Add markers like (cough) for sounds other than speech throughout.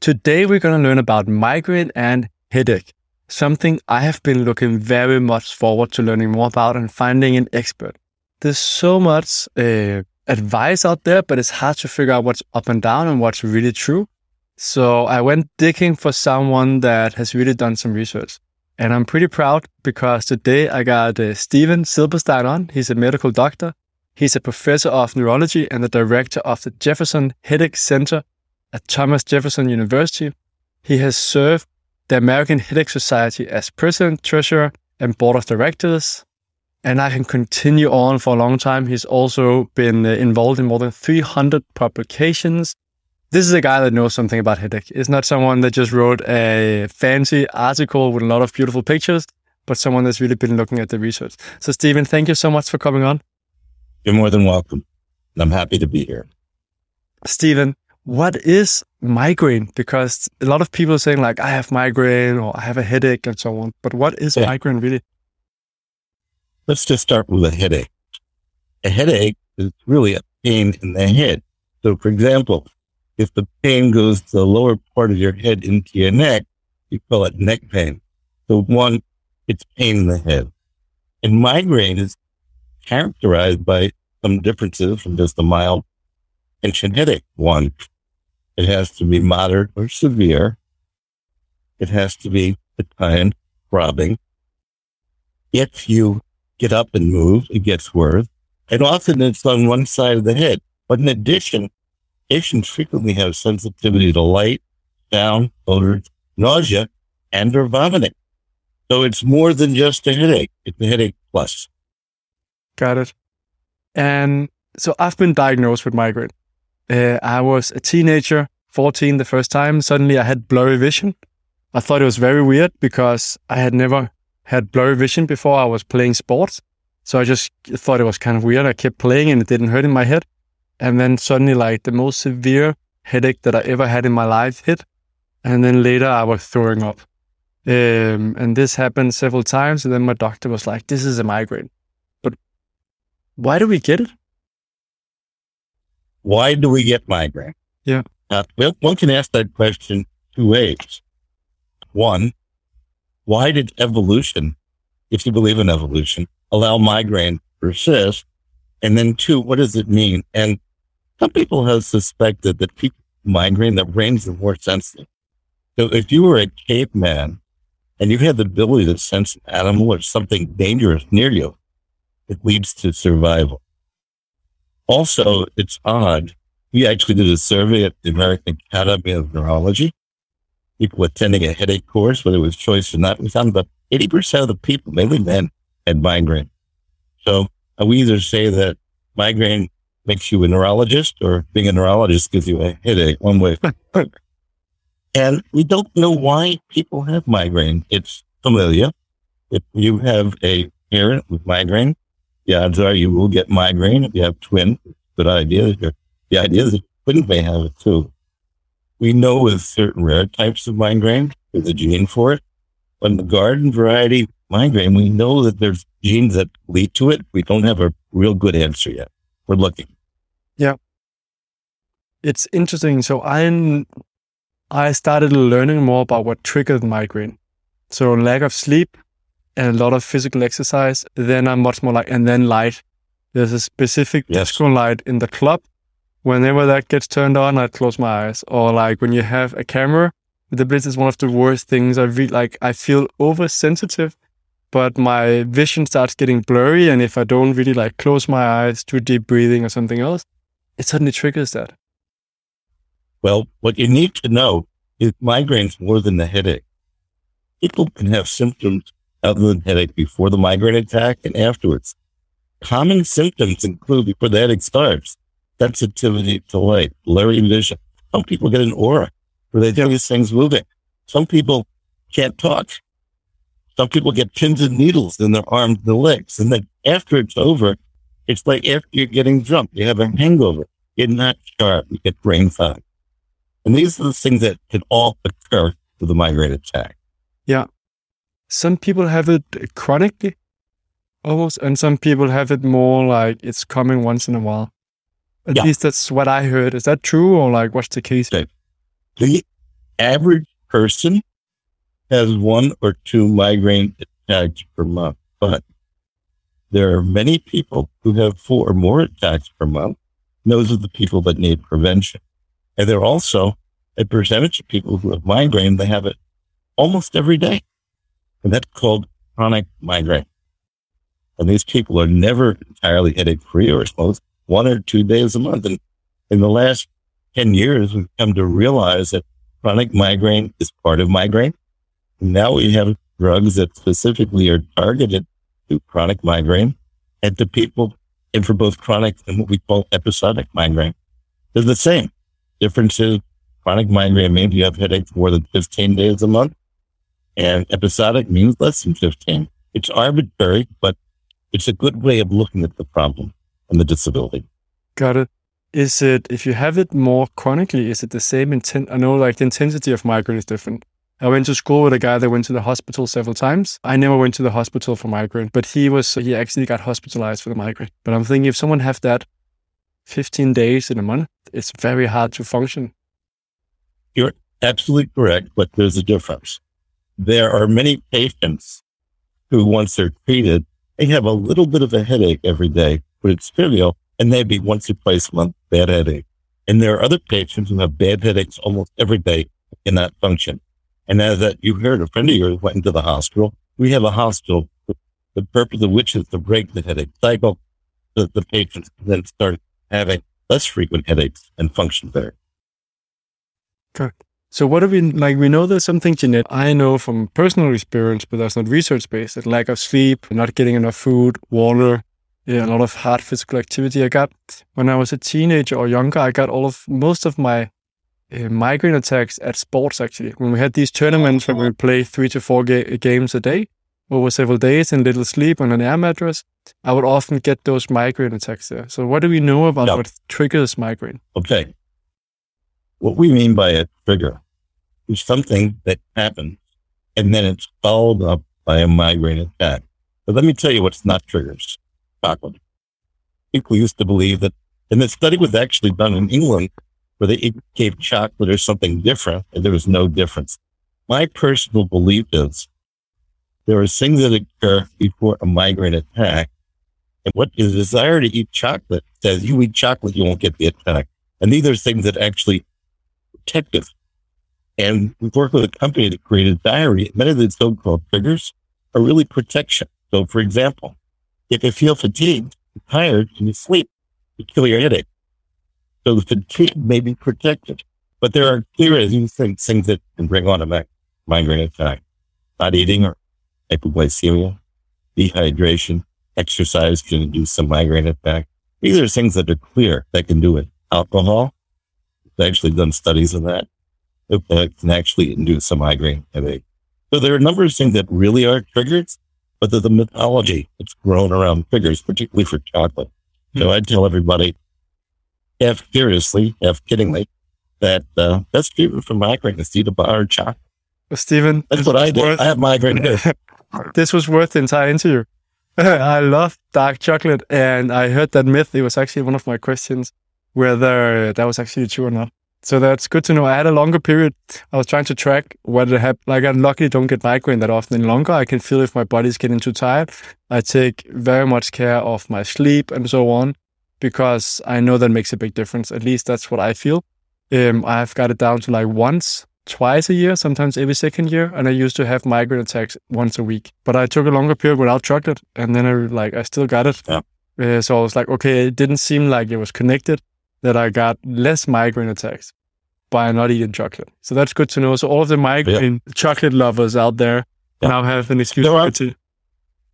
Today we're going to learn about migraine and headache, something I have been looking very much forward to learning more about and finding an expert. There's so much uh, advice out there, but it's hard to figure out what's up and down and what's really true. So I went digging for someone that has really done some research. And I'm pretty proud because today I got uh, Stephen Silberstein on. He's a medical doctor. He's a professor of neurology and the director of the Jefferson Headache Center at Thomas Jefferson University. He has served the American Headache Society as president, treasurer, and board of directors. And I can continue on for a long time. He's also been uh, involved in more than 300 publications. This is a guy that knows something about headache. It's not someone that just wrote a fancy article with a lot of beautiful pictures, but someone that's really been looking at the research. So, Stephen, thank you so much for coming on. You're more than welcome. I'm happy to be here. Stephen, what is migraine? Because a lot of people are saying like, I have migraine or I have a headache and so on. But what is yeah. migraine really? Let's just start with a headache. A headache is really a pain in the head. So for example, if the pain goes to the lower part of your head into your neck, you call it neck pain. So one, it's pain in the head. And migraine is characterized by some differences from just a mild tension headache. One, it has to be moderate or severe. It has to be a kind throbbing. If you get up and move, it gets worse. And often it's on one side of the head. But in addition, patients frequently have sensitivity to light, sound, odor, nausea, and or vomiting. So it's more than just a headache. It's a headache plus. Got it. And so I've been diagnosed with migraine. Uh, I was a teenager, 14 the first time. Suddenly I had blurry vision. I thought it was very weird because I had never had blurry vision before I was playing sports. So I just thought it was kind of weird. I kept playing and it didn't hurt in my head. And then suddenly, like the most severe headache that I ever had in my life hit. And then later I was throwing up. Um, and this happened several times. And then my doctor was like, this is a migraine. But why do we get it? Why do we get migraine? Yeah. Well, one can ask that question two ways. One, why did evolution, if you believe in evolution, allow migraine to persist? And then two, what does it mean? And some people have suspected that people migraine, their brains are more sensitive. So if you were a caveman and you had the ability to sense an animal or something dangerous near you, it leads to survival. Also, it's odd. We actually did a survey at the American Academy of Neurology. People attending a headache course, whether it was choice or not, we found about 80% of the people, mainly men, had migraine. So uh, we either say that migraine makes you a neurologist or being a neurologist gives you a headache one way. and we don't know why people have migraine. It's familiar. If you have a parent with migraine, the odds are you will get migraine. If you have twins, good idea. The idea is that twins may have it too. We know with certain rare types of migraine, there's a gene for it. But in the garden variety migraine, we know that there's genes that lead to it. We don't have a real good answer yet. We're looking. Yeah. It's interesting. So I'm I started learning more about what triggered migraine. So lack of sleep, and a lot of physical exercise, then I'm much more like, and then light. There's a specific yes. disco light in the club. Whenever that gets turned on, I close my eyes. Or like when you have a camera, the blitz is one of the worst things. I feel like I feel oversensitive, but my vision starts getting blurry. And if I don't really like close my eyes, do deep breathing or something else, it suddenly triggers that. Well, what you need to know is migraines more than the headache. People can have symptoms other than headache before the migraine attack and afterwards. Common symptoms include before the headache starts, sensitivity to light, blurry vision. Some people get an aura where they think these thing's moving. Some people can't talk. Some people get pins and needles in their arms and legs. And then after it's over, it's like after you're getting drunk, you have a hangover, you're not sharp, you get brain fog. And these are the things that can all occur with a migraine attack. Yeah. Some people have it chronically almost, and some people have it more like it's coming once in a while. At Yeah. least that's what I heard. Is that true or like what's the case? Okay. The average person has one or two migraine attacks per month, but there are many people who have four or more attacks per month. Those are the people that need prevention. And there are also a percentage of people who have migraine, they have it almost every day. And that's called chronic migraine. And these people are never entirely headache free or it's most one or two days a month. And in the last 10 years, we've come to realize that chronic migraine is part of migraine. Now we have drugs that specifically are targeted to chronic migraine and to people and for both chronic and what we call episodic migraine. They're the same. Difference is chronic migraine means you have headaches more than 15 days a month and episodic means less than 15. It's arbitrary, but it's a good way of looking at the problem and the disability. Got it. Is it, if you have it more chronically, is it the same intent? I know like the intensity of migraine is different. I went to school with a guy that went to the hospital several times. I never went to the hospital for migraine, but he was, he actually got hospitalized for the migraine. But I'm thinking if someone have that 15 days in a month, it's very hard to function. You're absolutely correct, but there's a difference. There are many patients who, once they're treated, they have a little bit of a headache every day, but it's trivial, and maybe once or twice a month, bad headache. And there are other patients who have bad headaches almost every day, cannot function. And as that you heard, a friend of yours went into the hospital. We have a hospital, the purpose of which is to break the headache cycle, so that the patients can then start having less frequent headaches and function better. So what do we like? We know there's something genetic. I know from personal experience, but that's not research based. That lack of sleep, not getting enough food, water, yeah, a lot of hard physical activity. I got when I was a teenager or younger. I got all of most of my uh, migraine attacks at sports. Actually, when we had these tournaments where we would play three to four ga- games a day over several days and little sleep on an air mattress, I would often get those migraine attacks there. So what do we know about Yeah. what triggers migraine? Okay. What we mean by a trigger is something that happens and then it's followed up by a migraine attack. But let me tell you what's not triggers. Chocolate. People used to believe that, and the study was actually done in England where they gave chocolate or something different and there was no difference. My personal belief is there are things that occur before a migraine attack. And what is the desire to eat chocolate says you eat chocolate, you won't get the attack. And these are things that actually protect us. And we've worked with a company that created diary. Many of the so-called triggers are really protection. So for example, if you feel fatigued, tired, and you sleep, you kill your headache. So the fatigue may be protected. But there are clear as you think things that can bring on a migraine attack. Not eating or hypoglycemia, dehydration, exercise can induce some migraine attack. These are things that are clear that can do it. Alcohol, They've actually done studies on that. It can actually induce some migraine headache. So there are a number of things that really are triggers, but the, mythology that's grown around triggers, particularly for chocolate. So I tell everybody, half seriously, half kiddingly, that uh, best treatment for migraine is to eat a bar of chocolate. Stephen, That's what I do. worth- I have migraine. (laughs) (laughs) this was worth the entire interview. (laughs) I love dark chocolate, and I heard that myth. It was actually one of my questions whether that was actually true or not. So that's good to know. I had a longer period. I was trying to track whether happened. Like I luckily don't get migraine that often any longer. I can feel if my body's getting too tired. I take very much care of my sleep and so on because I know that makes a big difference. At least that's what I feel. Um, I've got it down to like once, twice a year, sometimes every second year, and I used to have migraine attacks once a week. But I took a longer period without chocolate, and then I like I still got it. Yeah. Uh, so I was like, okay, it didn't seem like it was connected. That I got less migraine attacks by not eating chocolate. So that's good to know. So all of the migraine chocolate lovers out there Yeah. now have an excuse There are- to.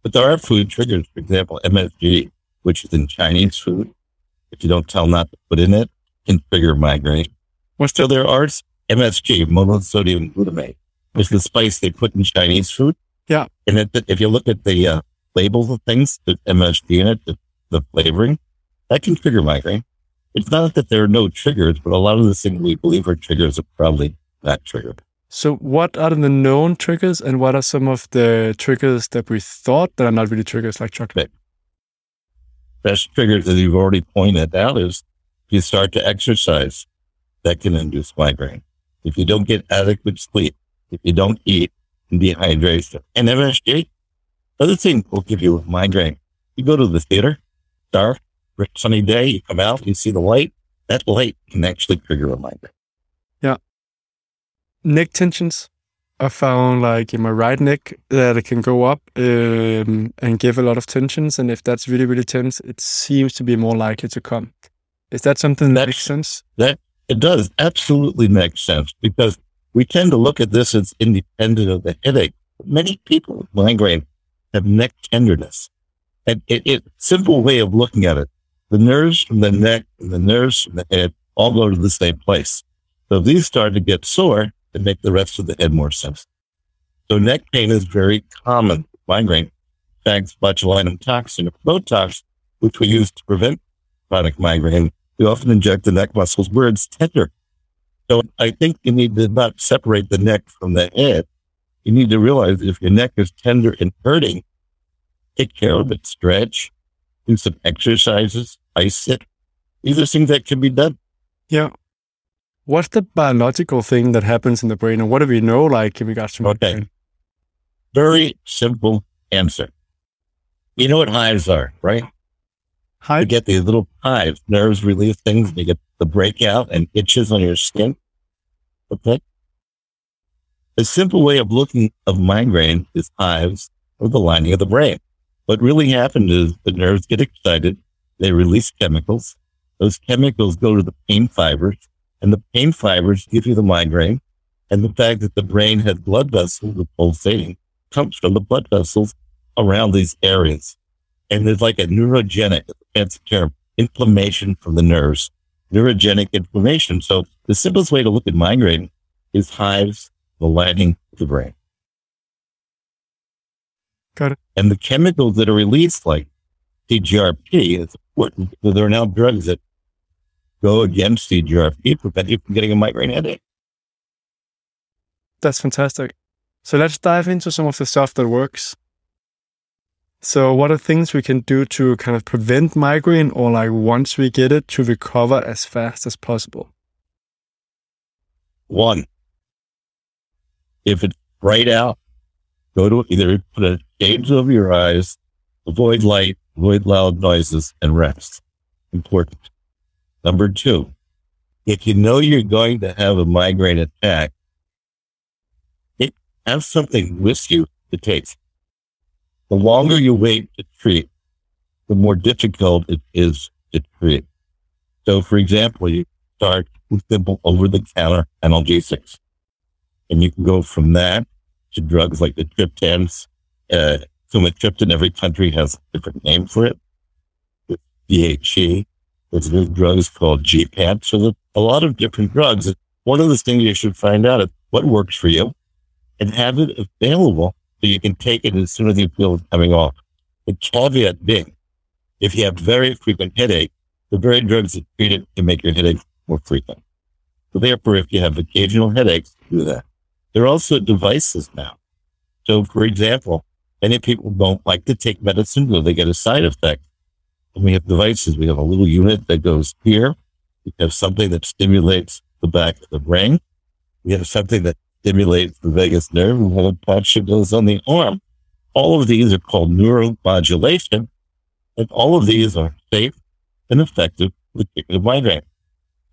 But there are food triggers. For example, MSG, which is in Chinese food. If you don't tell not to put in it, can trigger migraine. What's So the there are MSG, monosodium glutamate. Which is the spice they put in Chinese food. Yeah. And if, if you look at the uh, labels of things, the MSG in it, the, the flavoring, that can trigger migraine. It's not that there are no triggers, but a lot of the things we believe are triggers are probably not triggered. So, what are the known triggers, and what are some of the triggers that we thought that are not really triggers, like chocolate? Best triggers, as you've already pointed out, is if you start to exercise, that can induce migraine. If you don't get adequate sleep, if you don't eat, and dehydration, and MSG, other things will give you a migraine. You go to the theater, dark, sunny day, you come out, you see the light. That light can actually trigger a migraine. Yeah. Neck tensions. I found like in my right neck that it can go up um, and give a lot of tensions. And if that's really, really tense, it seems to be more likely to come. Is that something that That's- makes sense? That it does absolutely make sense because we tend to look at this as independent of the headache. Many people with migraine have neck tenderness. And it, it simple way of looking at it. The nerves from the neck and the nerves from the head all go to the same place. So if these start to get sore, they make the rest of the head more sensitive. So neck pain is very common migraine. In fact, botulinum toxin Botox, which we use to prevent chronic migraine, we often inject the neck muscles where it's tender. So I think you need to not separate the neck from the head. You need to realize if your neck is tender and hurting, take care of it, stretch, do some exercises, ice it. These are things that can be done. Yeah. What's the biological thing that happens in the brain, and what do we know, like in regards to Okay. migraine? Very simple answer. You know what hives are, right? You get these little hives, nerves release things, and you get the breakout and itches on your skin. Okay. A simple way of looking of migraine is hives or the lining of the brain. What really happens is the nerves get excited. They release chemicals. Those chemicals go to the pain fibers and the pain fibers give you the migraine. And the fact that the brain has blood vessels, the pulsating comes from the blood vessels around these areas. And there's like a neurogenic, fancy term, inflammation from the nerves, neurogenic inflammation. So the simplest way to look at migraine is hives, the lining of the brain. Got it. And the chemicals that are released, like CGRP, is important because there are now drugs that go against CGRP, prevent you from getting a migraine headache. That's fantastic. So let's dive into some of the stuff that works. So, what are things we can do to kind of prevent migraine, or like once we get it, to recover as fast as possible? One, if it's bright out, go to either put a shades over your eyes, avoid light, avoid loud noises, and rest. Important. Number two, if you know you're going to have a migraine attack, have something with you to take. The longer you wait to treat, the more difficult it is to treat. So, for example, you start with simple over-the-counter analgesics, and you can go from that to drugs like the triptans. Uh, sumatriptan, every country has a different name for it. DHE, there's new drugs called gepants. So there's a lot of different drugs. One of the things you should find out is what works for you and have it available so you can take it as soon as you feel it coming off. The caveat being, if you have very frequent headache, the very drugs that treat it can make your headache more frequent. So therefore, if you have occasional headaches, do that. There are also devices now. So for example, many people don't like to take medicine because they get a side effect. And we have devices. We have a little unit that goes here. We have something that stimulates the back of the brain. We have something that stimulates the vagus nerve. We have a patch that goes on the arm. All of these are called neuromodulation. And all of these are safe and effective with treatment of migraine.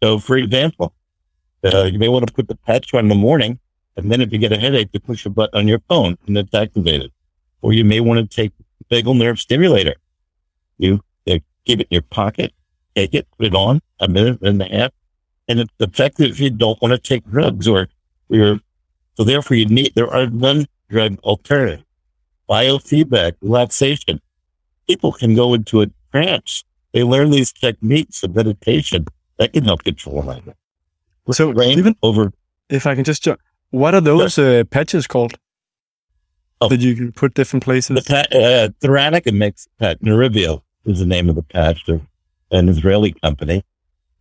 So for example, uh, you may want to put the patch on in the morning. And then if you get a headache, you push a button on your phone and it's activated. Or you may want to take the vagal nerve stimulator. You uh, keep it in your pocket, take it, put it on a minute and a half. And it's effective if you don't want to take drugs or you're, so therefore you need, there are non-drug alternatives. Biofeedback, relaxation. People can go into a trance. They learn these techniques of meditation that can help control migraine. So even over if I can just jump, What are those uh, patches called? Oh. That you can put different places. The pat, uh, makes pat Nerivio is the name of the patch. They're an Israeli company.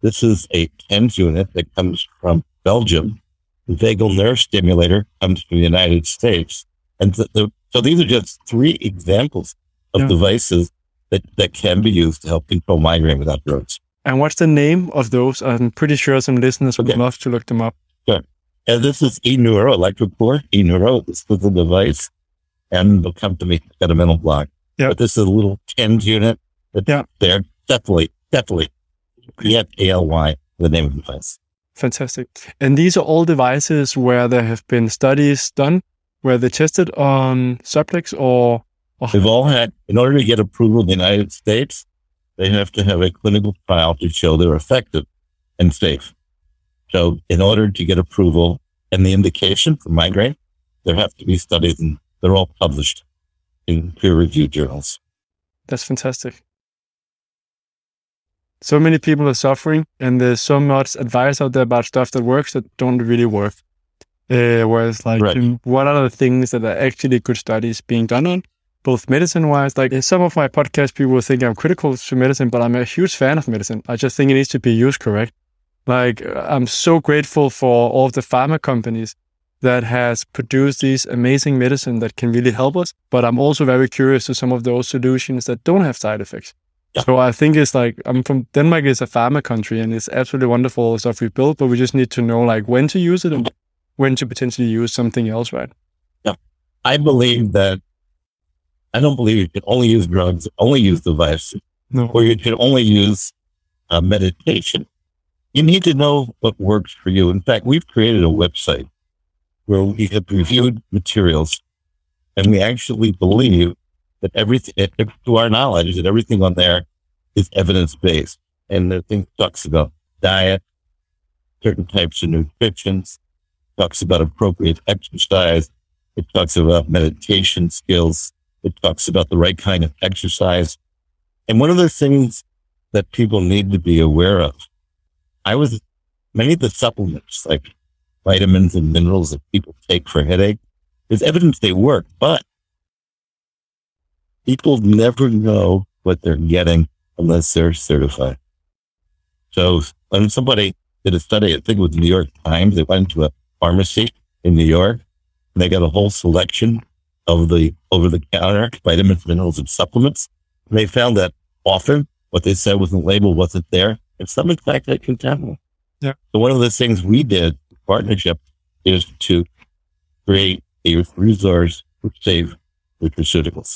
This is a TENS unit that comes from Belgium. The vagal nerve stimulator comes from the United States. And the, the, so these are just three examples of Yeah. devices that, that can be used to help control migraine without drugs. And what's the name of those? I'm pretty sure some listeners would Okay. love to look them up. And this is eNeuro, electrocore, eNeuro. This is the device. And the company got a mental block. Yeah. But this is a little TENS unit. That's Yeah. there. Definitely, definitely. E-F-A-L-Y, the name of the device. Fantastic. And these are all devices where there have been studies done where they tested on subjects or, or They've all had, in order to get approval in the United States, they have to have a clinical trial to show they're effective and safe. So in order to get approval and the indication for migraine, there have to be studies and they're all published in peer reviewed journals. That's fantastic. So many people are suffering, and there's so much advice out there about stuff that works that don't really work. Uh, whereas, like, Right. what are the things that are actually good studies being done on, both medicine-wise? Like, uh, some of my podcast people think I'm critical to medicine, but I'm a huge fan of medicine. I just think it needs to be used correct. Like, I'm so grateful for all of the pharma companies that has produced these amazing medicine that can really help us. But I'm also very curious to some of those solutions that don't have side effects. Yeah. So I think it's like I'm from Denmark is a pharma country and it's absolutely wonderful the stuff we built, but we just need to know like when to use it and when to potentially use something else, right? Yeah. I believe that I don't believe you can only use drugs, only use devices, No. or you can only use uh, meditation. You need to know what works for you. In fact, we've created a website where we have reviewed materials and we actually believe that everything, to our knowledge, that everything on there is evidence based. And the thing talks about diet, certain types of nutrition, talks about appropriate exercise, it talks about meditation skills. It talks about the right kind of exercise. And one of the things that people need to be aware of, I was many of the supplements like vitamins and minerals that people take for headache, there's evidence they work, but people never know what they're getting unless they're certified. So when somebody did a study, I think it was the New York Times, they went to a pharmacy in New York and they got a whole selection of the over the counter vitamins, minerals, and supplements. And they found that often what they said was the label wasn't there. And some in fact had contaminants. Yeah. So one of the things we did partnership is to create a resource for safe nutraceuticals.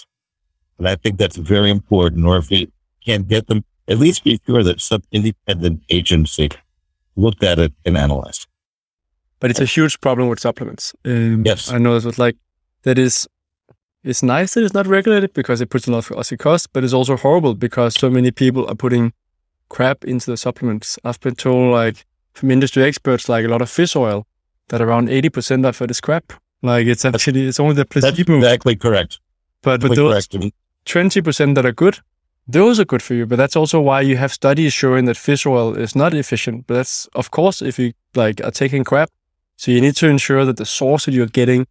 And I think that's very important. Or if you can't get them, at least be sure that some independent agency looked at it and analyzed. But it's a huge problem with supplements. Um, Yes. I know this was like that is it's nice that it's not regulated because it puts a lot of us cost, but it's also horrible because so many people are putting crap into the supplements. I've been told like from industry experts like a lot of fish oil that around eighty percent of it is crap. Like it's actually it's only the That's exactly correct. but but those correct. Twenty percent that are good, those are good for you. But that's also why you have studies showing that fish oil is not efficient. But that's of course if you like are taking crap, so you need to ensure that the source that you're getting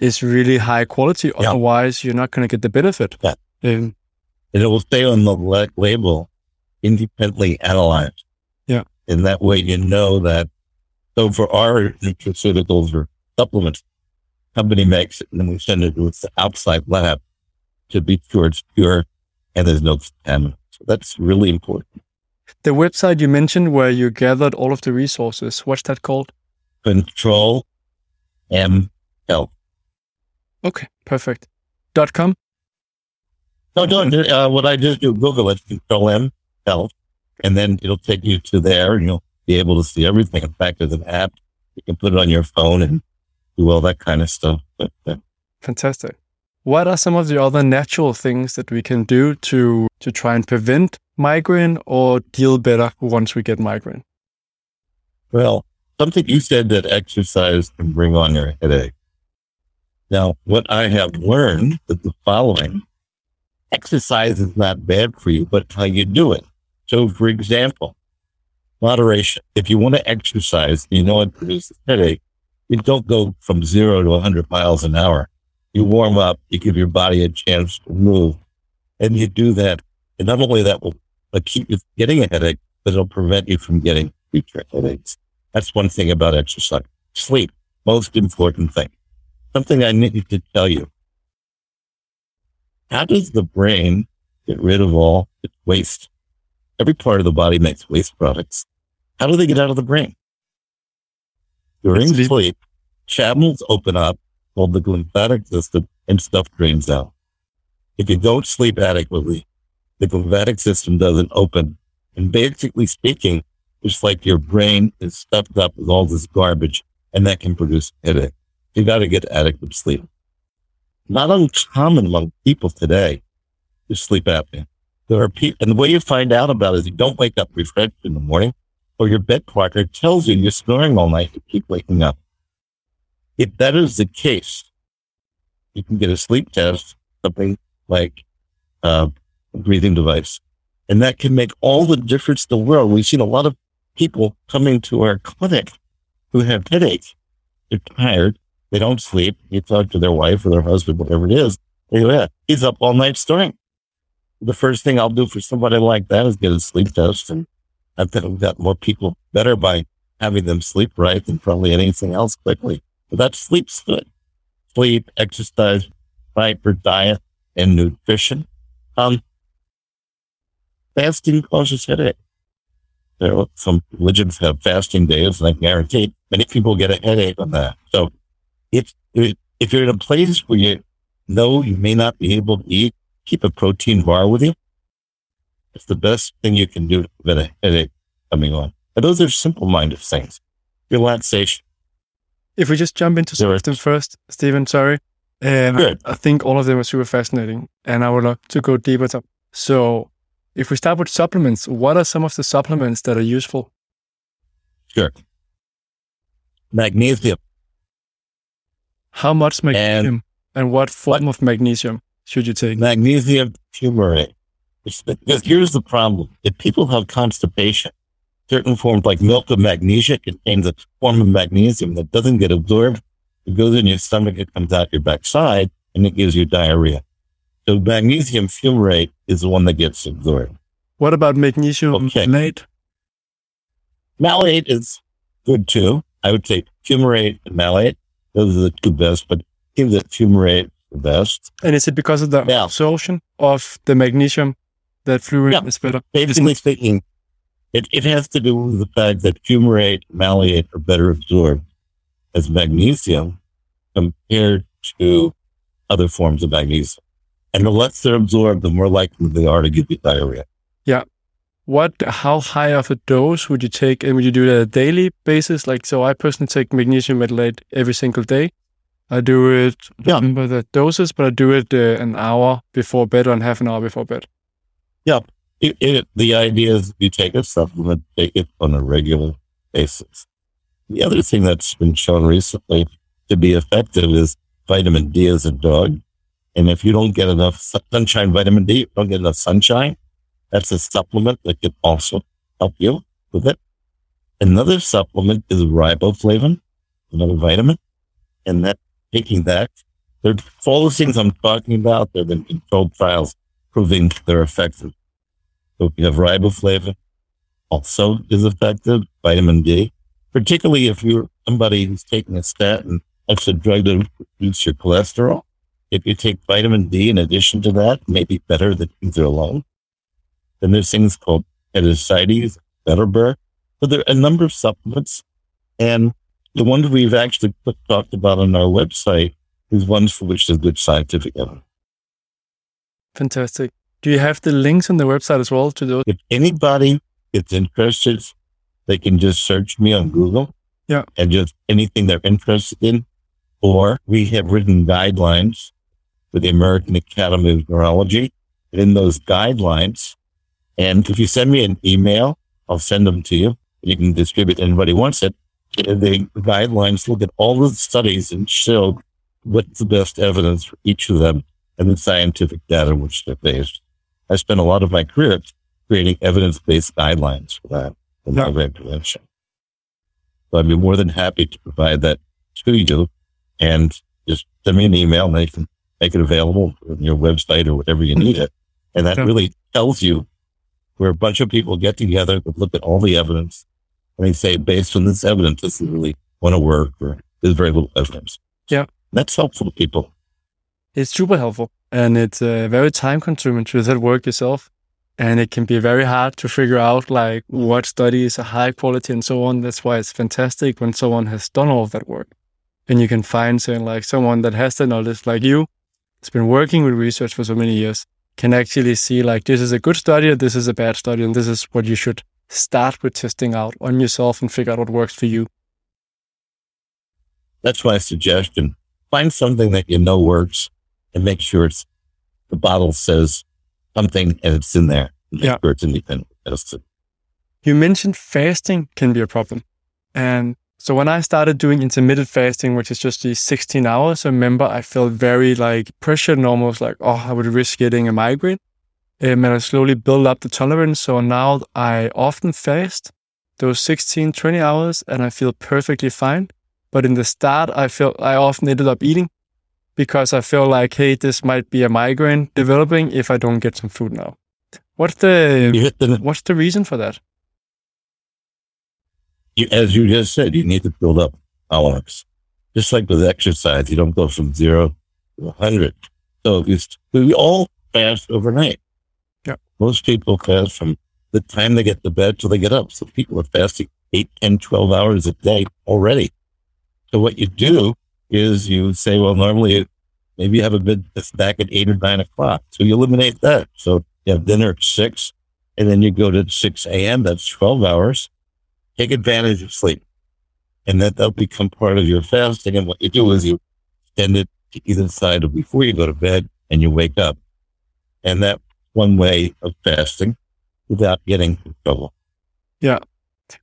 is really high quality. Yeah. Otherwise, you're not going to get the benefit. Yeah. Um, and it will stay on the label independently analyzed. And that way you know that. So for our nutraceuticals or supplements, company makes it and then we send it to its outside lab to be sure it's pure and there's no contaminants. So that's really important. the website you mentioned where you gathered all of the resources, what's that called? Control M health. Okay, perfect. Dot com. No, don't. Uh, what I just do, Google it, Control M health, and then it'll take you to there and you'll be able to see everything. In fact, there's an app. You can put it on your phone and do all that kind of stuff. But uh, Fantastic. What are some of the other natural things that we can do to to try and prevent migraine or deal better once we get migraine? Well, something you said that exercise can bring on your headache. Now, what I have learned is the following. Exercise is not bad for you, but how you do it. So, for example, moderation. If you want to exercise, you know it produces headache. you don't go from zero to 100 miles an hour. You warm up, you give your body a chance to move, and you do that. And not only that will keep you from getting a headache, but it'll prevent you from getting future headaches. That's one thing about exercise. Sleep, most important thing. Something I need to tell you. How does the brain get rid of all its waste? Every part of the body makes waste products. How do they get out of the brain? During sleep. channels open up called the glymphatic system and stuff drains out. If you don't sleep adequately, the glymphatic system doesn't open. And basically speaking, it's like your brain is stuffed up with all this garbage and that can produce headache. You got to get adequate sleep. Not uncommon among people today is sleep apnea. There are people, and the way you find out about it is you don't wake up refreshed in the morning or your bed partner tells you you're snoring all night, you keep waking up. If that is the case, you can get a sleep test, something like uh, a breathing device. And that can make all the difference in the world. We've seen a lot of people coming to our clinic who have headaches. They're tired. They don't sleep. You talk to their wife or their husband, whatever it is. They go, yeah, he's up all night snoring. The first thing I'll do for somebody like that is get a sleep test and I think we've got more people better by having them sleep right than probably anything else quickly. But that sleep's good. Sleep, exercise, fiber diet, and nutrition. Um, fasting causes headache. There are some religions have fasting days, and I guarantee many people get a headache on that. So if if you're in a place where you know you may not be able to eat, keep a protein bar with you. It's the best thing you can do to prevent a headache coming on. And those are simple-minded things. Relaxation. If we just jump into them first, Stephen, sorry. Um, Good. I, I think all of them are super fascinating, and I would like to go deeper. To, so, if we start with supplements, what are some of the supplements that are useful? Sure. Magnesium. How much magnesium and, and what form what? of magnesium should you take? Magnesium fumarate. Because here's the problem. If people have constipation, certain forms like milk of magnesia contains a form of magnesium that doesn't get absorbed. It goes in your stomach, it comes out your backside, and it gives you diarrhea. So magnesium fumarate is the one that gets absorbed. What about magnesium okay. malate? Malate is good too. I would say fumarate and malate. Those are the two best, but give the fumarate best. And is it because of the yeah. absorption of the magnesium that fluoride yeah. is better. Basically speaking, it, it has to do with the fact that fumarate and malate are better absorbed as magnesium compared to other forms of magnesium. And the less they're absorbed, the more likely they are to give you diarrhea. Yeah. What, how high of a dose would you take? And would you do it on a daily basis? Like, so I personally take magnesium malate every single day. I do it, yeah. remember the doses, but I do it uh, an hour before bed or half an hour before bed. Yeah. It, it, the idea is you take a supplement, take it on a regular basis. The other thing that's been shown recently to be effective is vitamin D as a dog. And if you don't get enough sunshine vitamin D, don't get enough sunshine, that's a supplement that can also help you with it. Another supplement is riboflavin, another vitamin. And that taking that, there all the things I'm talking about, there have been controlled trials proving they're effective. So you have riboflavin, also is effective, vitamin D, particularly if you're somebody who's taking a statin, that's a drug to reduce your cholesterol. If you take vitamin D in addition to that, maybe better than either alone. Then there's things called Petasites, butterbur. So there are a number of supplements. And the ones we've actually talked about on our website is ones for which there's good scientific evidence. Fantastic. Do you have the links on the website as well to those? If anybody is interested, they can just search me on Google. Yeah. And just anything they're interested in. Or we have written guidelines for the American Academy of Neurology. And in those guidelines, and if you send me an email, I'll send them to you. You can distribute anybody wants it. The guidelines look at all the studies and show what's the best evidence for each of them and the scientific data which they're based. I spent a lot of my career creating evidence-based guidelines for that in yeah. prevention. So I'd be more than happy to provide that to you and just send me an email and they can make it available on your website or whatever you need it. And that Yeah. really tells you where a bunch of people get together to look at all the evidence and they say, based on this evidence, this is really going to work or there's very little evidence. Yeah. That's helpful to people. It's super helpful and it's uh, very time consuming to do that work yourself. And it can be very hard to figure out like what studies are high quality and so on. That's why it's fantastic when someone has done all of that work. And you can find saying like someone that has the knowledge like you, has been working with research for so many years, can actually see like this is a good study or this is a bad study and this is what you should start with testing out on yourself and figure out what works for you. That's my suggestion. Find something that you know works and make sure it's the bottle says something and it's in there. Make Yeah. sure it's independent medicine. You mentioned fasting can be a problem. And so when I started doing intermittent fasting, which is just these 16 hours, I remember I felt very like pressured and almost like, oh, I would risk getting a migraine. Um, and I slowly build up the tolerance. So now I often fast those 16, 20 hours and I feel perfectly fine. But in the start, I felt I often ended up eating because I feel like, hey, this might be a migraine developing if I don't get some food now. What's the the, what's the reason for that? you, as you just said, you need to build up tolerance. Just like with exercise, you don't go from zero to a hundred. So we all fast overnight. Most people fast from the time they get to bed till they get up. So people are fasting 8, 10, 12 hours a day already. So what you do is you say, well, normally maybe you have a bit back at eight or nine o'clock. So you eliminate that. So you have dinner at six and then you go to 6 a.m. That's 12 hours take advantage of sleep. And that that'll become part of your fasting. And what you do is you extend it to either side of before you go to bed and you wake up. And that one way of fasting without getting in trouble. Yeah.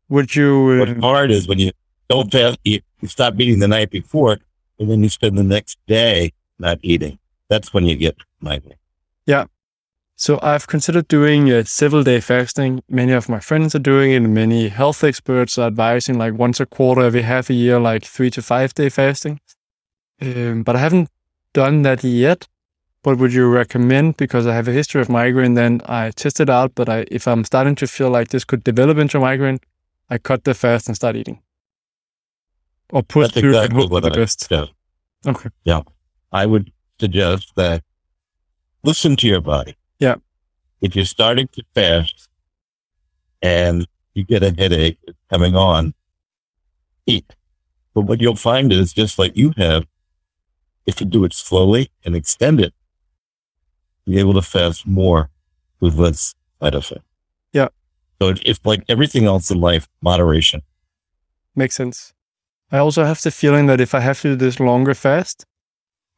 Would you? What's Uh, hard is when you don't fast, you, you stop eating the night before and then you spend the next day not eating. That's when you get migraine. so I've considered doing a several day fasting. Many of my friends are doing it, and many health experts are advising like once a quarter, every half a year, like three to five day fasting. Um, but I haven't done that yet. What would you recommend? Because I have a history of migraine, then I test it out. But I, if I'm starting to feel like this could develop into migraine, I cut the fast and start eating. Or put That's through exactly hope what the I best. suggest. Okay. Yeah. I would suggest that listen to your body. Yeah. If you're starting to fast and you get a headache coming on, eat. But what you'll find is just like you have, if you do it slowly and extend it, you're able to fast more with less side effect. Yeah. So if like everything else in life, moderation. Makes sense. I also have the feeling that if I have to do this longer fast,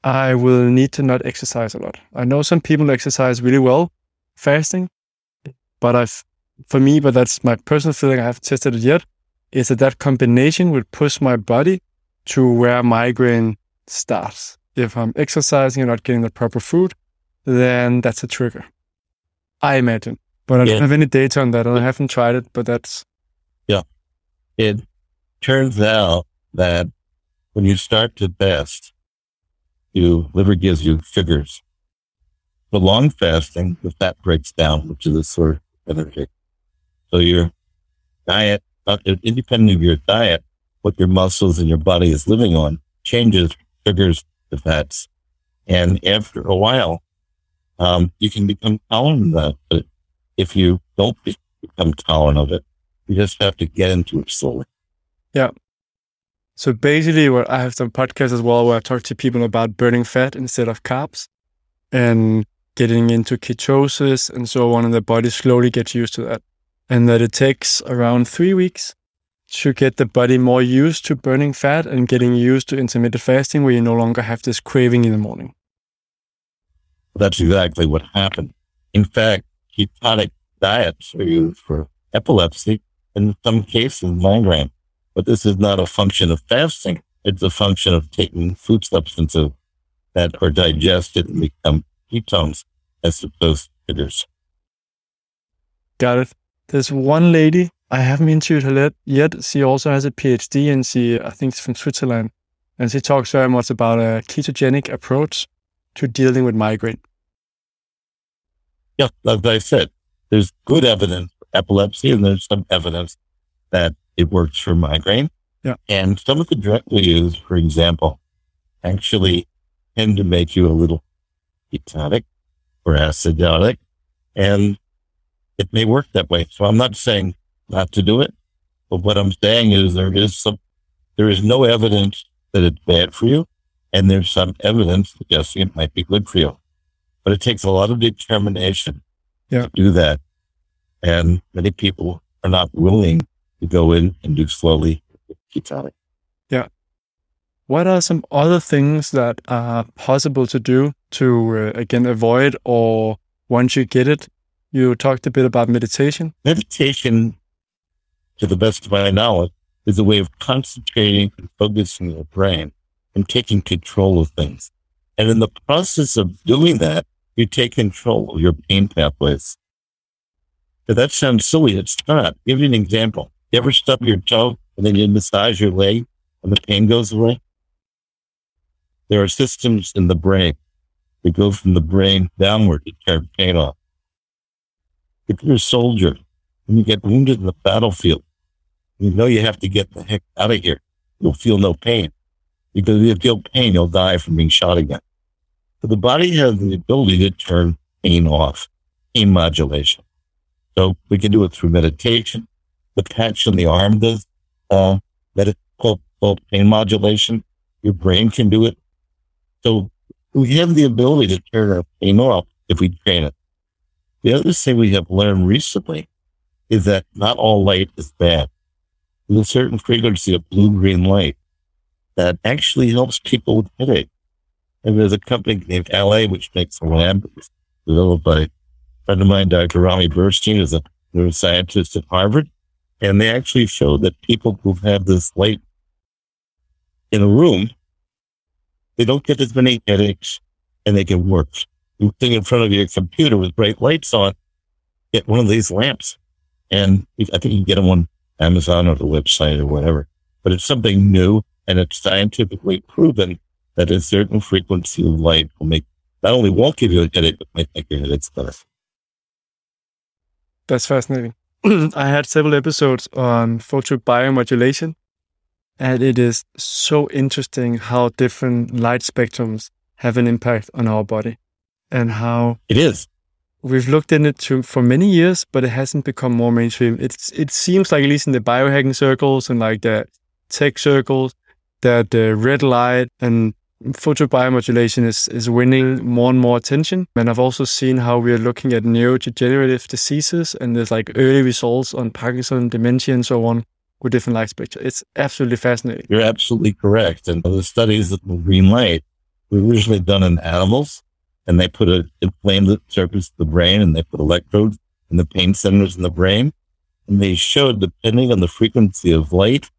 I will need to not exercise a lot. I know some people exercise really well fasting, but I've, for me, but that's my personal feeling, I haven't tested it yet, is that that combination would push my body to where migraine starts. If I'm exercising and not getting the proper food, then that's a trigger. I imagine. But I don't have any data on that I haven't tried it, but that's, Yeah. it turns out that when you start to fast, your liver gives you sugars. For long fasting, the fat breaks down, which is a source of energy. So your diet, uh, independent of your diet, what your muscles and your body is living on changes sugars to fats. And after a while, um, you can become tolerant of that. But if you don't be- become tolerant of it, you just have to get into it slowly. Yeah. So basically, what I have some podcasts as well where I talk to people about burning fat instead of carbs and getting into ketosis and so on, and the body slowly gets used to that. And that it takes around three weeks to get the body more used to burning fat and getting used to intermittent fasting where you no longer have this craving in the morning. That's exactly what happened. In fact, ketonic diets are used for epilepsy in some cases migraine. But this is not a function of fasting. It's a function of taking food substances that are digested and become ketones as opposed to sugars. Got it. There's one lady, I haven't interviewed her yet. She also has a PhD and she, I think, is from Switzerland. and she talks very much about a ketogenic approach to dealing with migraine. Yeah, like I said, there's good evidence for epilepsy, and there's some evidence that it works for migraine. Yeah. And some of the drugs we use, for example, actually tend to make you a little ketotic or acidotic, and it may work that way. So I'm not saying not to do it, but what I'm saying is there is some, there is no evidence that it's bad for you, and there's some evidence suggesting it might be good for you. But it takes a lot of determination Yeah. to do that, and many people are not willing to go in and do slowly ketonic. Yeah. What are some other things that are possible to do to, uh, again, avoid or once you get it? You talked a bit about meditation. Meditation, to the best of my knowledge, is a way of concentrating and focusing your brain and taking control of things. And in the process of doing that, you take control of your pain pathways. Now, that sounds silly. It's not. give you an example. You ever stub your toe and then you massage your leg and the pain goes away? There are systems in the brain that go from the brain downward to turn pain off. If you're a soldier and you get wounded in the battlefield, you know you have to get the heck out of here. You'll feel no pain. Because if you feel pain, you'll die from being shot again. So the body has the ability to turn pain off, pain modulation. So we can do it through meditation. The patch on the arm does uh, med- called, called pain modulation. Your brain can do it. So we have the ability to turn our pain off if we train it. The other thing we have learned recently is that not all light is bad. There's a certain frequency of blue green light that actually helps people with headache. And there's a company named Allay which makes a lamp It was developed by a friend of mine, Dr. Rami Burstein, is a neuroscientist at Harvard. And they actually showed that people who have this light in a room, they don't get as many headaches and they can work. You sitting in front of your computer with bright lights on, get one of these lamps. And I think you can get them on Amazon or the website or whatever. But it's something new and it's scientifically proven that a certain frequency of light will make not only won't give you a headache, but might make your headaches better. That's fascinating. (clears throat) I had several episodes on photobiomodulation, and it is so interesting how different light spectrums have an impact on our body and how It is. we've looked in it to, for many years, but it hasn't become more mainstream. It's it seems like at least in the biohacking circles and like the tech circles that the red light and photobiomodulation is is winning more and more attention. And I've also seen how we are looking at neurodegenerative diseases and there's like early results on Parkinson, dementia, and so on with different light spectra. It's absolutely fascinating. You're absolutely correct. And the studies of the green light were originally done in animals and they put a inflamed surface of the brain and they put electrodes in the pain centers in the brain. And they showed depending on the frequency of light,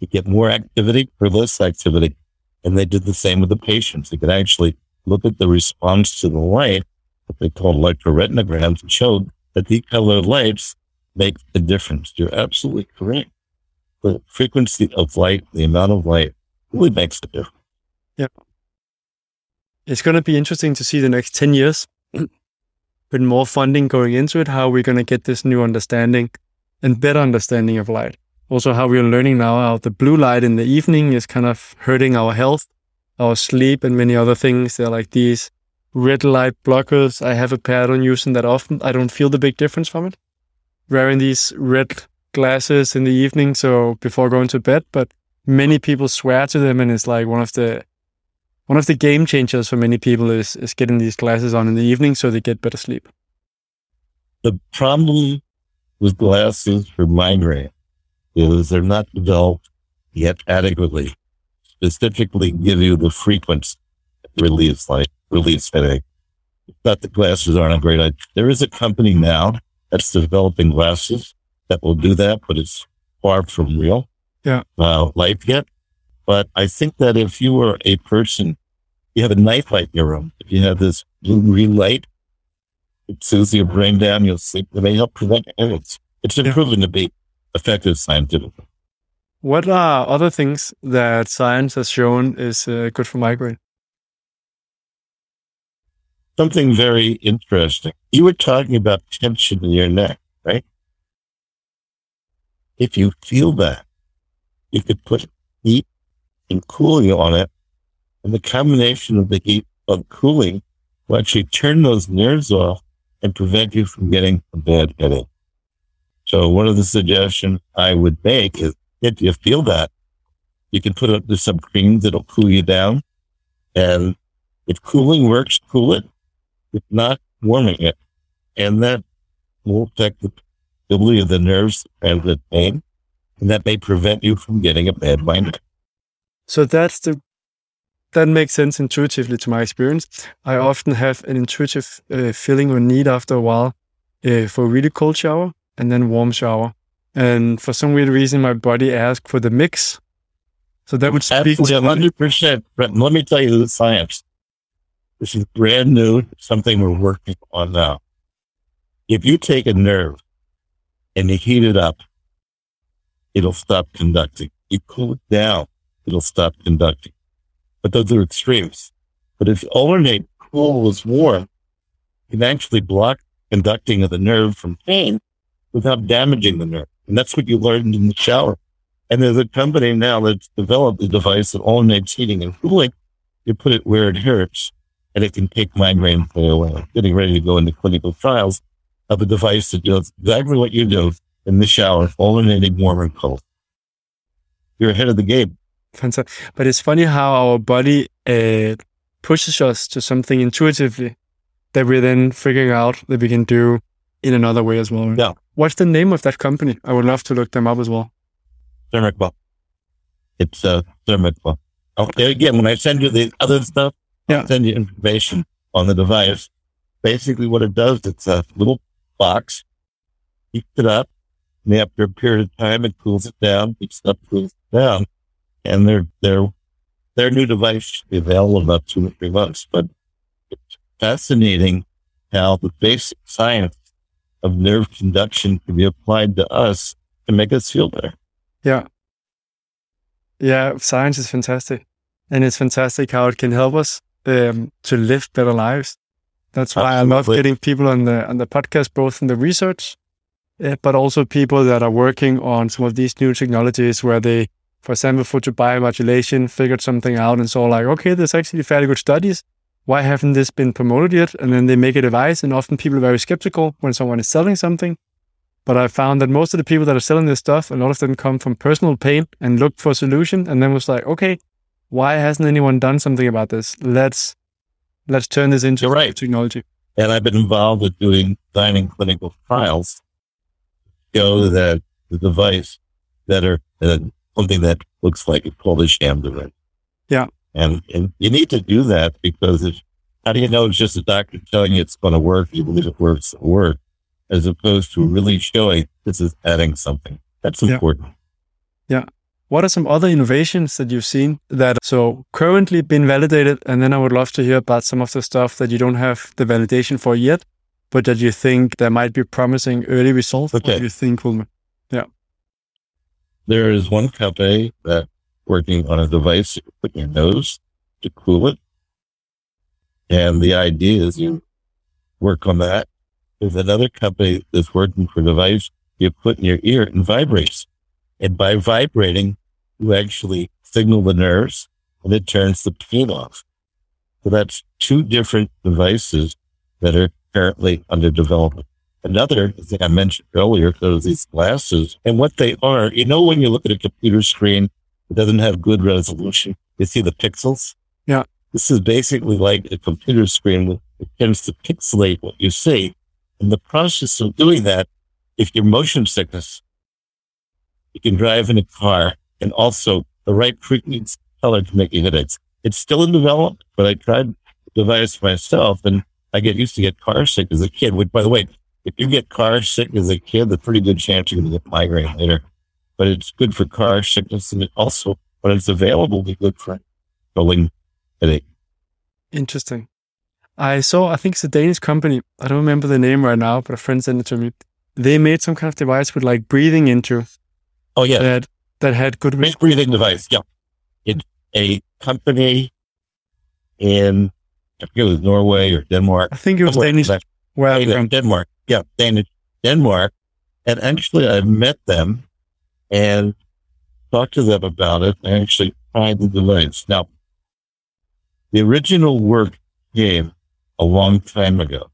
you get more activity or less activity. And they did the same with the patients. They could actually look at the response to the light, what they call electroretinograms, and showed that the colored lights make a difference. You're absolutely correct. The frequency of light, the amount of light really makes a difference. Yeah. It's going to be interesting to see the next 10 years (clears throat) with more funding going into it, how we're going to get this new understanding and better understanding of light. Also, how we're learning now how the blue light in the evening is kind of hurting our health, our sleep, and many other things. They're like these red light blockers. I have a I don't use that often. I don't feel the big difference from it. Wearing these red glasses in the evening, so before going to bed, but many people swear to them, and it's like one of the one of the game changers for many people is is getting these glasses on in the evening so they get better sleep. The problem with glasses for migraine is they're not developed yet adequately, specifically give you the frequency relieves light, relieves headache. But the glasses aren't a great idea. There is a company now that's developing glasses that will do that, but it's far from real Yeah. uh, life yet. But I think that if you were a person, you have a night light in your room, if you have this blue green light, it soothes your brain down, you'll sleep. It may help prevent headaches. It's been Yeah. proven to be effective scientifically. What are other things that science has shown is uh, good for migraine? Something very interesting. You were talking about tension in your neck, right? If you feel that, you could put heat and cooling on it, and the combination of the heat of cooling will actually turn those nerves off and prevent you from getting a bad headache. So one of the suggestions I would make is if you feel that, you can put up some cream that'll cool you down. And if cooling works, cool it. If not, warming it. And that will affect the ability of the nerves and the pain. And that may prevent you from getting a bad migraine. So that's the that makes sense intuitively to my experience. I often have an intuitive uh, feeling or need after a while uh, for a really cold shower and then warm shower. And for some weird reason, my body asked for the mix. So that would speak Absolutely, 100%. But let me tell you the science. This is brand new, something we're working on now. If you take a nerve and you heat it up, it'll stop conducting. You cool it down, it'll stop conducting. But those are extremes. But if you alternate cool with warm, you can actually block conducting of the nerve from pain without damaging the nerve. And that's what you learned in the shower. And there's a company now that's developed a device that alternates heating and cooling. You put it where it hurts and it can take migraine away. Getting ready to go into clinical trials of a device that does exactly what you do in the shower, alternating warm and cold. You're ahead of the game. Fantastic. But it's funny how our body uh, pushes us to something intuitively that we're then figuring out that we can do in another way as well. Right? Yeah. What's the name of that company? I would love to look them up as well. Thermaquil. It's uh, Thermaquil. Okay, again, when I send you the other stuff, yeah. I'll send you information on the device. Basically, what it does, it's a little box, heats it up, and after a period of time, it cools it down, heats it up, cools it down, and their their their new device should be available in about two or three months. But it's fascinating how the basic science of nerve conduction can be applied to us to make us feel better. Yeah. Yeah, science is fantastic. And it's fantastic how it can help us um, to live better lives. That's why Absolutely. I love getting people on the on the podcast, both in the research, uh, but also people that are working on some of these new technologies where they, for example, photobiomodulation, figured something out and saw like, okay, there's actually fairly good studies why haven't this been promoted yet? And then they make a device, and often people are very skeptical when someone is selling something. But I found that most of the people that are selling this stuff, a lot of them come from personal pain and looked for a solution, and then was like, okay, why hasn't anyone done something about this? Let's let's turn this into right. technology. And I've been involved with doing designing clinical trials. Show that the device that are uh, something that looks like a sham device. Yeah. And, and you need to do that because if, how do you know it's just a doctor telling you it's going to work? You believe it works, it work, as opposed to really showing this is adding something. That's important. Yeah. yeah. What are some other innovations that you've seen that so currently been validated? And then I would love to hear about some of the stuff that you don't have the validation for yet, but that you think there might be promising early results. Okay. You think will, yeah. There is one company that working on a device you put in your nose to cool it. And the idea is you work on that. There's another company that's working for a device you put in your ear and vibrates. And by vibrating, you actually signal the nerves and it turns the pain off. So that's two different devices that are currently under development. Another thing I mentioned earlier, those these glasses and what they are, you know, when you look at a computer screen it doesn't have good resolution. You see the pixels? Yeah. This is basically like a computer screen. It tends to pixelate what you see. In the process of doing that, if you're motion sickness, you can drive in a car and also the right frequency color to make you headaches. It's still in development, but I tried the device myself and I get used to get car sick as a kid. Which, by the way, if you get car sick as a kid, there's a pretty good chance you're going to get migraine later but it's good for car sickness and it also, when it's available, be good for building headache. Interesting. I saw, I think it's a Danish company. I don't remember the name right now, but a friend sent it to me. They made some kind of device with like breathing into. Oh yeah. That that had good Great breathing device. Yeah. It's a company in, I forget it was Norway or Denmark. I think it was Somewhere Danish. Where Danish, from. Denmark. Yeah, Danish, Denmark. And actually, I met them and talk to them about it. I actually find the device. Now, the original work came a long time ago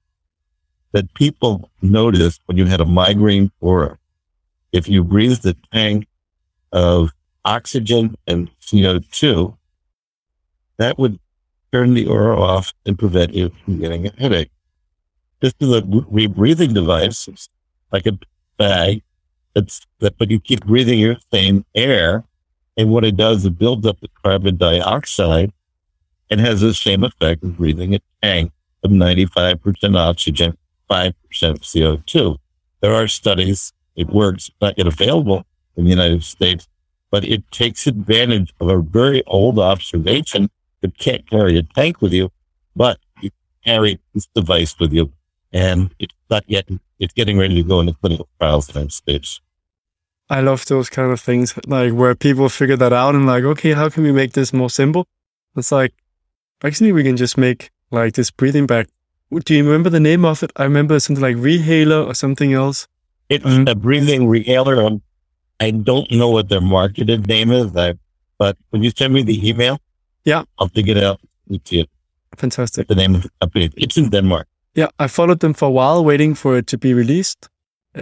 that people noticed when you had a migraine aura. If you breathed a tank of oxygen and CO2, that would turn the aura off and prevent you from getting a headache. This is a rebreathing device. It's like a bag that, but you keep breathing your same air. And what it does, it builds up the carbon dioxide and has the same effect of breathing a tank of 95% oxygen, 5% CO2. There are studies. It works. Not yet available in the United States, but it takes advantage of a very old observation that can't carry a tank with you, but you carry this device with you and it's not yet, it's getting ready to go into clinical trials in the United States. I love those kind of things, like where people figure that out and like, okay, how can we make this more simple? It's like, actually, we can just make like this breathing bag. Do you remember the name of it? I remember something like Rehaler or something else. It's Mhm. a breathing rehaler. Um, I don't know what their marketed name is, I, but when you send me the email, Yeah. I'll dig it out and see it, Fantastic. the name of the company. It's in Denmark. Yeah, I followed them for a while, waiting for it to be released,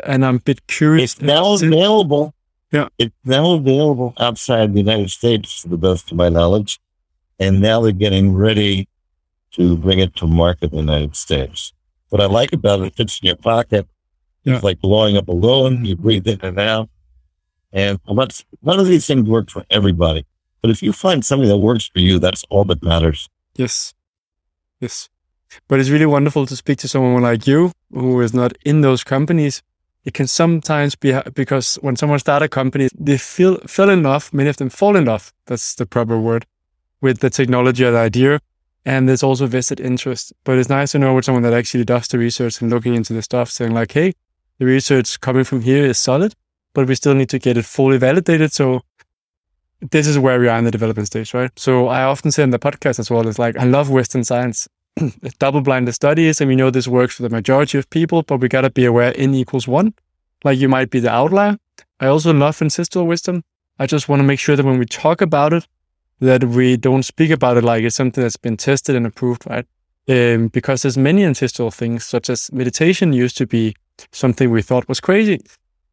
and I'm a bit curious. It's now available. Yeah. It's now available outside the United States, to the best of my knowledge. And now they're getting ready to bring it to market in the United States. What I like about it, it fits in your pocket. Yeah. It's like blowing up a balloon. You breathe in and out. And let's, none of these things work for everybody. But if you find something that works for you, that's all that matters. Yes. Yes. But it's really wonderful to speak to someone like you who is not in those companies. It can sometimes be because when someone starts a company, they feel fell in love, many of them fall in love, that's the proper word, with the technology or the idea. And there's also vested interest. But it's nice to know with someone that actually does the research and looking into the stuff, saying like, hey, the research coming from here is solid, but we still need to get it fully validated. So this is where we are in the development stage, right? So I often say in the podcast as well, it's like, I love Western science. It's double-blinded studies, and we know this works for the majority of people, but we got to be aware n equals one. Like you might be the outlier. I also love ancestral wisdom. I just want to make sure that when we talk about it, that we don't speak about it like it's something that's been tested and approved, right? Um, because there's many ancestral things, such as meditation used to be something we thought was crazy,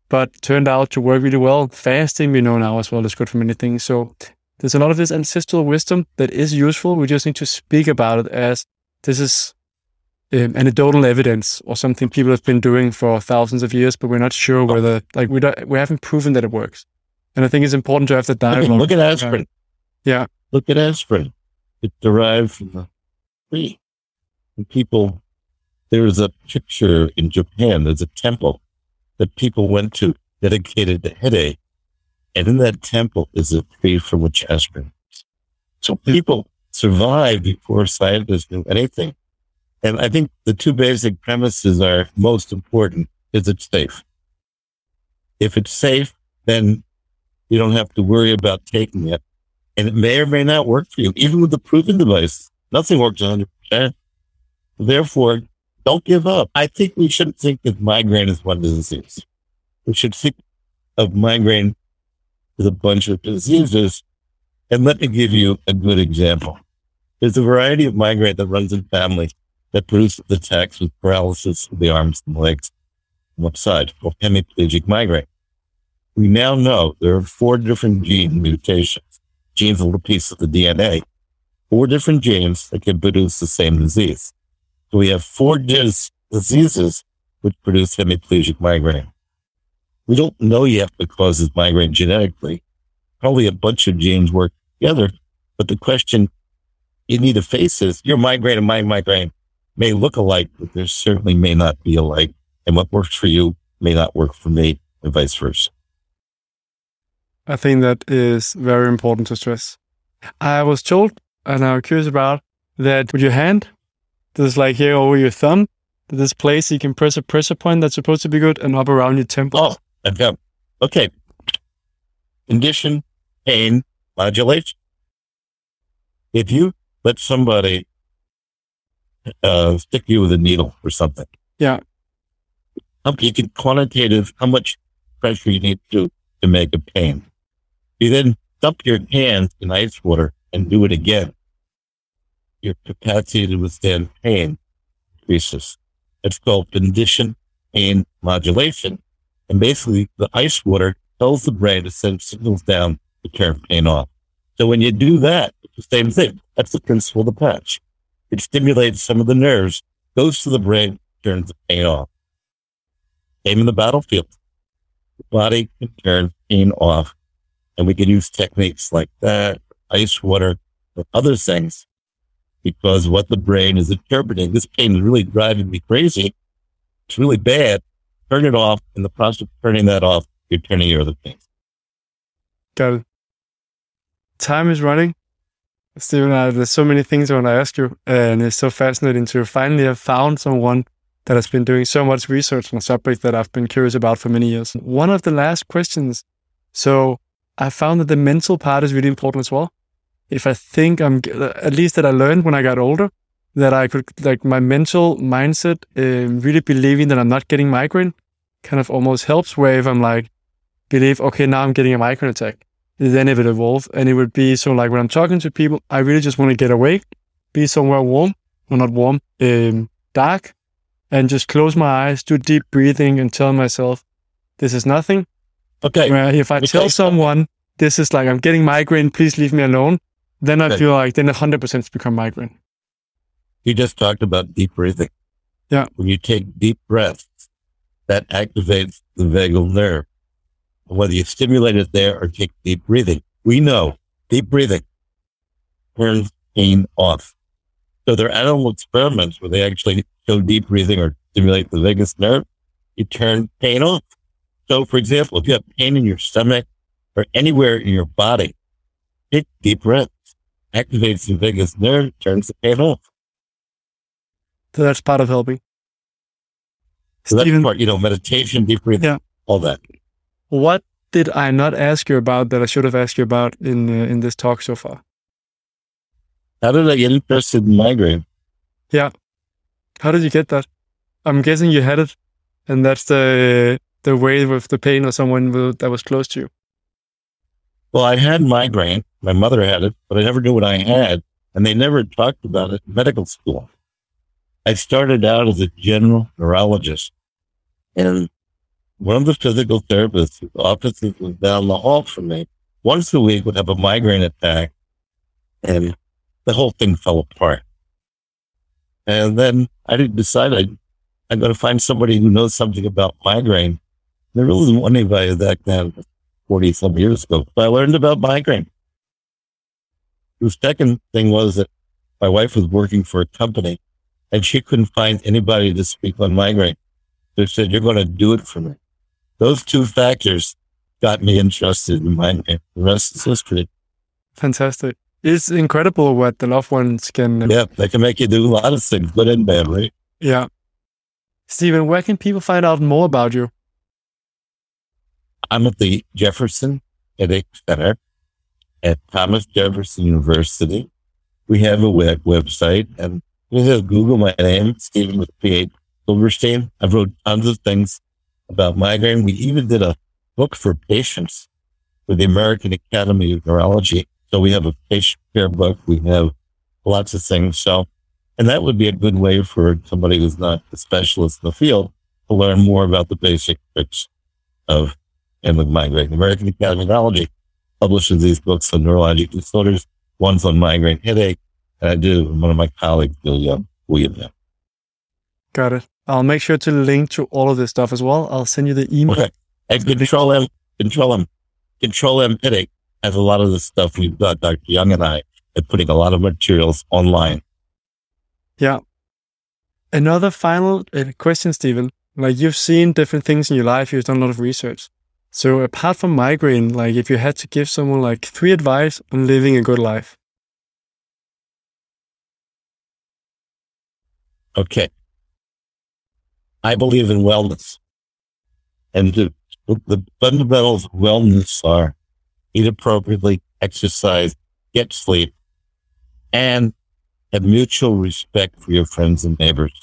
but turned out to work really well. Fasting, we know now as well, is good for many things. So there's a lot of this ancestral wisdom that is useful. We just need to speak about it as this is um, anecdotal evidence or something people have been doing for thousands of years, but we're not sure whether, like, we don't, we haven't proven that it works. And I think it's important to have the Look at, dialogue. look at aspirin. Yeah. Look at aspirin. It derived from the tree. And people, there's a picture in Japan, there's a temple that people went to dedicated to headache. And in that temple is a tree from which aspirin. So people survived before scientists knew anything. And I think the two basic premises are most important. Is it safe? If it's safe, then you don't have to worry about taking it. And it may or may not work for you, even with the proven device. Nothing works 100%. Therefore, don't give up. I think we shouldn't think that migraine is one disease. We should think of migraine as a bunch of diseases. And let me give you a good example. There's a variety of migraine that runs in families that produces attacks with paralysis of the arms and legs on one side, called hemiplegic migraine. We now know there are four different gene mutations, genes are a piece of the DNA, four different genes that can produce the same disease. So we have four dis- diseases which produce hemiplegic migraine. We don't know yet what causes migraine genetically. Probably a bunch of genes work together, but the question you need to face this. your migraine and my migraine may look alike, but there certainly may not be alike. And what works for you may not work for me and vice versa. I think that is very important to stress. I was told, and I'm curious about, that with your hand, there's like here over your thumb, this place you can press a pressure point that's supposed to be good and up around your temple. Oh, I've got, okay. condition pain modulation. If you let somebody uh, stick you with a needle or something, Yeah. um, you can quantitative how much pressure you need to to make a pain. You then dump your hands in ice water and do it again. Your capacity to withstand pain increases. It's called condition pain modulation. And basically the ice water tells the brain to send signals down to turn pain off. So when you do that, it's the same thing. That's the principle of the patch. It stimulates some of the nerves, goes to the brain, turns the pain off. Same in the battlefield. The body can turn pain off. And we can use techniques like that, ice water, or other things, because what the brain is interpreting, this pain is really driving me crazy. It's really bad. Turn it off. In the process of turning that off, you're turning your other pain. Got it. Time is running. Stephen, uh, there's so many things I want to ask you, and it's so fascinating to finally have found someone that has been doing so much research on a subject that I've been curious about for many years. One of the last questions. So I found that the mental part is really important as well. If I think I'm, at least that I learned when I got older, that I could, like my mental mindset, uh, really believing that I'm not getting migraine kind of almost helps where if I'm like, believe, okay, now I'm getting a migraine attack then it would evolve and it would be so like when I'm talking to people, I really just want to get away, be somewhere warm, or not warm, um, dark, and just close my eyes, do deep breathing, and tell myself, this is nothing. Okay. Where if I Okay. tell someone this is like I'm getting migraine, please leave me alone, then I Okay. feel like then 100% it's become migraine. You just talked about deep breathing. Yeah. When you take deep breaths, that activates the vagal nerve. Whether you stimulate it there or take deep breathing, we know deep breathing turns pain off. So there are animal experiments where they actually show deep breathing or stimulate the vagus nerve. You turn pain off. So for example, if you have pain in your stomach or anywhere in your body, take deep breaths, activates the vagus nerve, turns the pain off. So that's part of helping. So that's Stephen, part, you know, meditation, deep breathing, Yeah. all that. What did I not ask you about that I should have asked you about in uh, in this talk so far? How did I get interested in migraine? Yeah, how did you get that? I'm guessing you had it, and that's the the way with the pain or someone that was close to you. Well, I had migraine. My mother had it, but I never knew what I had. And they never talked about it in medical school. I started out as a general neurologist. And one of the physical therapists offices was down the hall from me once a week would have a migraine attack. And the whole thing fell apart. And then I did decide I, I'm going to find somebody who knows something about migraine. There really wasn't anybody back then. 40 some years ago. So I learned about migraine. The second thing was that my wife was working for a company and she couldn't find anybody to speak on migraine. She said, you're going to do it for me. Those two factors got me interested in migraine. The rest is history. Fantastic. It's incredible what the loved ones can. Yeah, they can make you do a lot of things, good and bad, right? yeah. Stephen, where can people find out more about you? I'm at the Jefferson Headache Center at Thomas Jefferson University. We have a web website and you just Google my name, Stephen with PH Silberstein. I've wrote tons of things about migraine. We even did a book for patients for the American Academy of Neurology. So we have a patient care book. We have lots of things. So, and that would be a good way for somebody who's not a specialist in the field to learn more about the basic tricks of with migraine. The American Academy of Neurology publishes these books on neurologic disorders. One's on migraine headache, and I do. One of my colleagues, William. yeah. Got it. I'll make sure to link to all of this stuff as well. I'll send you the email. Okay. And Control M, Control M, Control M headache has a lot of the stuff we've got, Dr. Young and I, are putting a lot of materials online. Yeah. Another final uh, question, Stephen. Like you've seen different things in your life, you've done a lot of research. So apart from migraine, like if you had to give someone like three advice on living a good life, Okay. I believe in wellness. And the, the fundamentals of wellness are eat appropriately, exercise, get sleep, and have mutual respect for your friends and neighbors.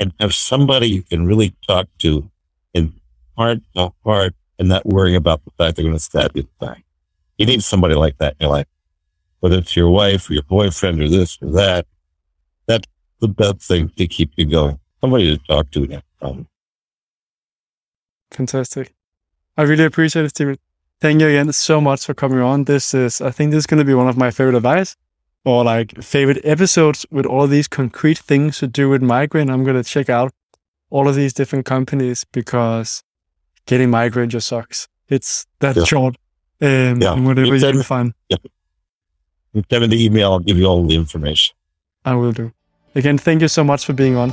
And have somebody you can really talk to in heart to heart and not worrying about the fact they're going to stab you in the back. You need somebody like that in your life, whether it's your wife or your boyfriend or this or that. That's the best thing to keep you going. Somebody to talk to problem. Fantastic. I really appreciate it, Stephen. Thank you again so much for coming on. This is, I think, this is going to be one of my favorite advice or like favorite episodes with all these concrete things to do with migraine. I'm going to check out all of these different companies because getting migraine just sucks. It's that Yeah. short. Um, Yeah. and whatever You you can find, Send me the email. I'll give you all the information. I will do. Again, thank you so much for being on.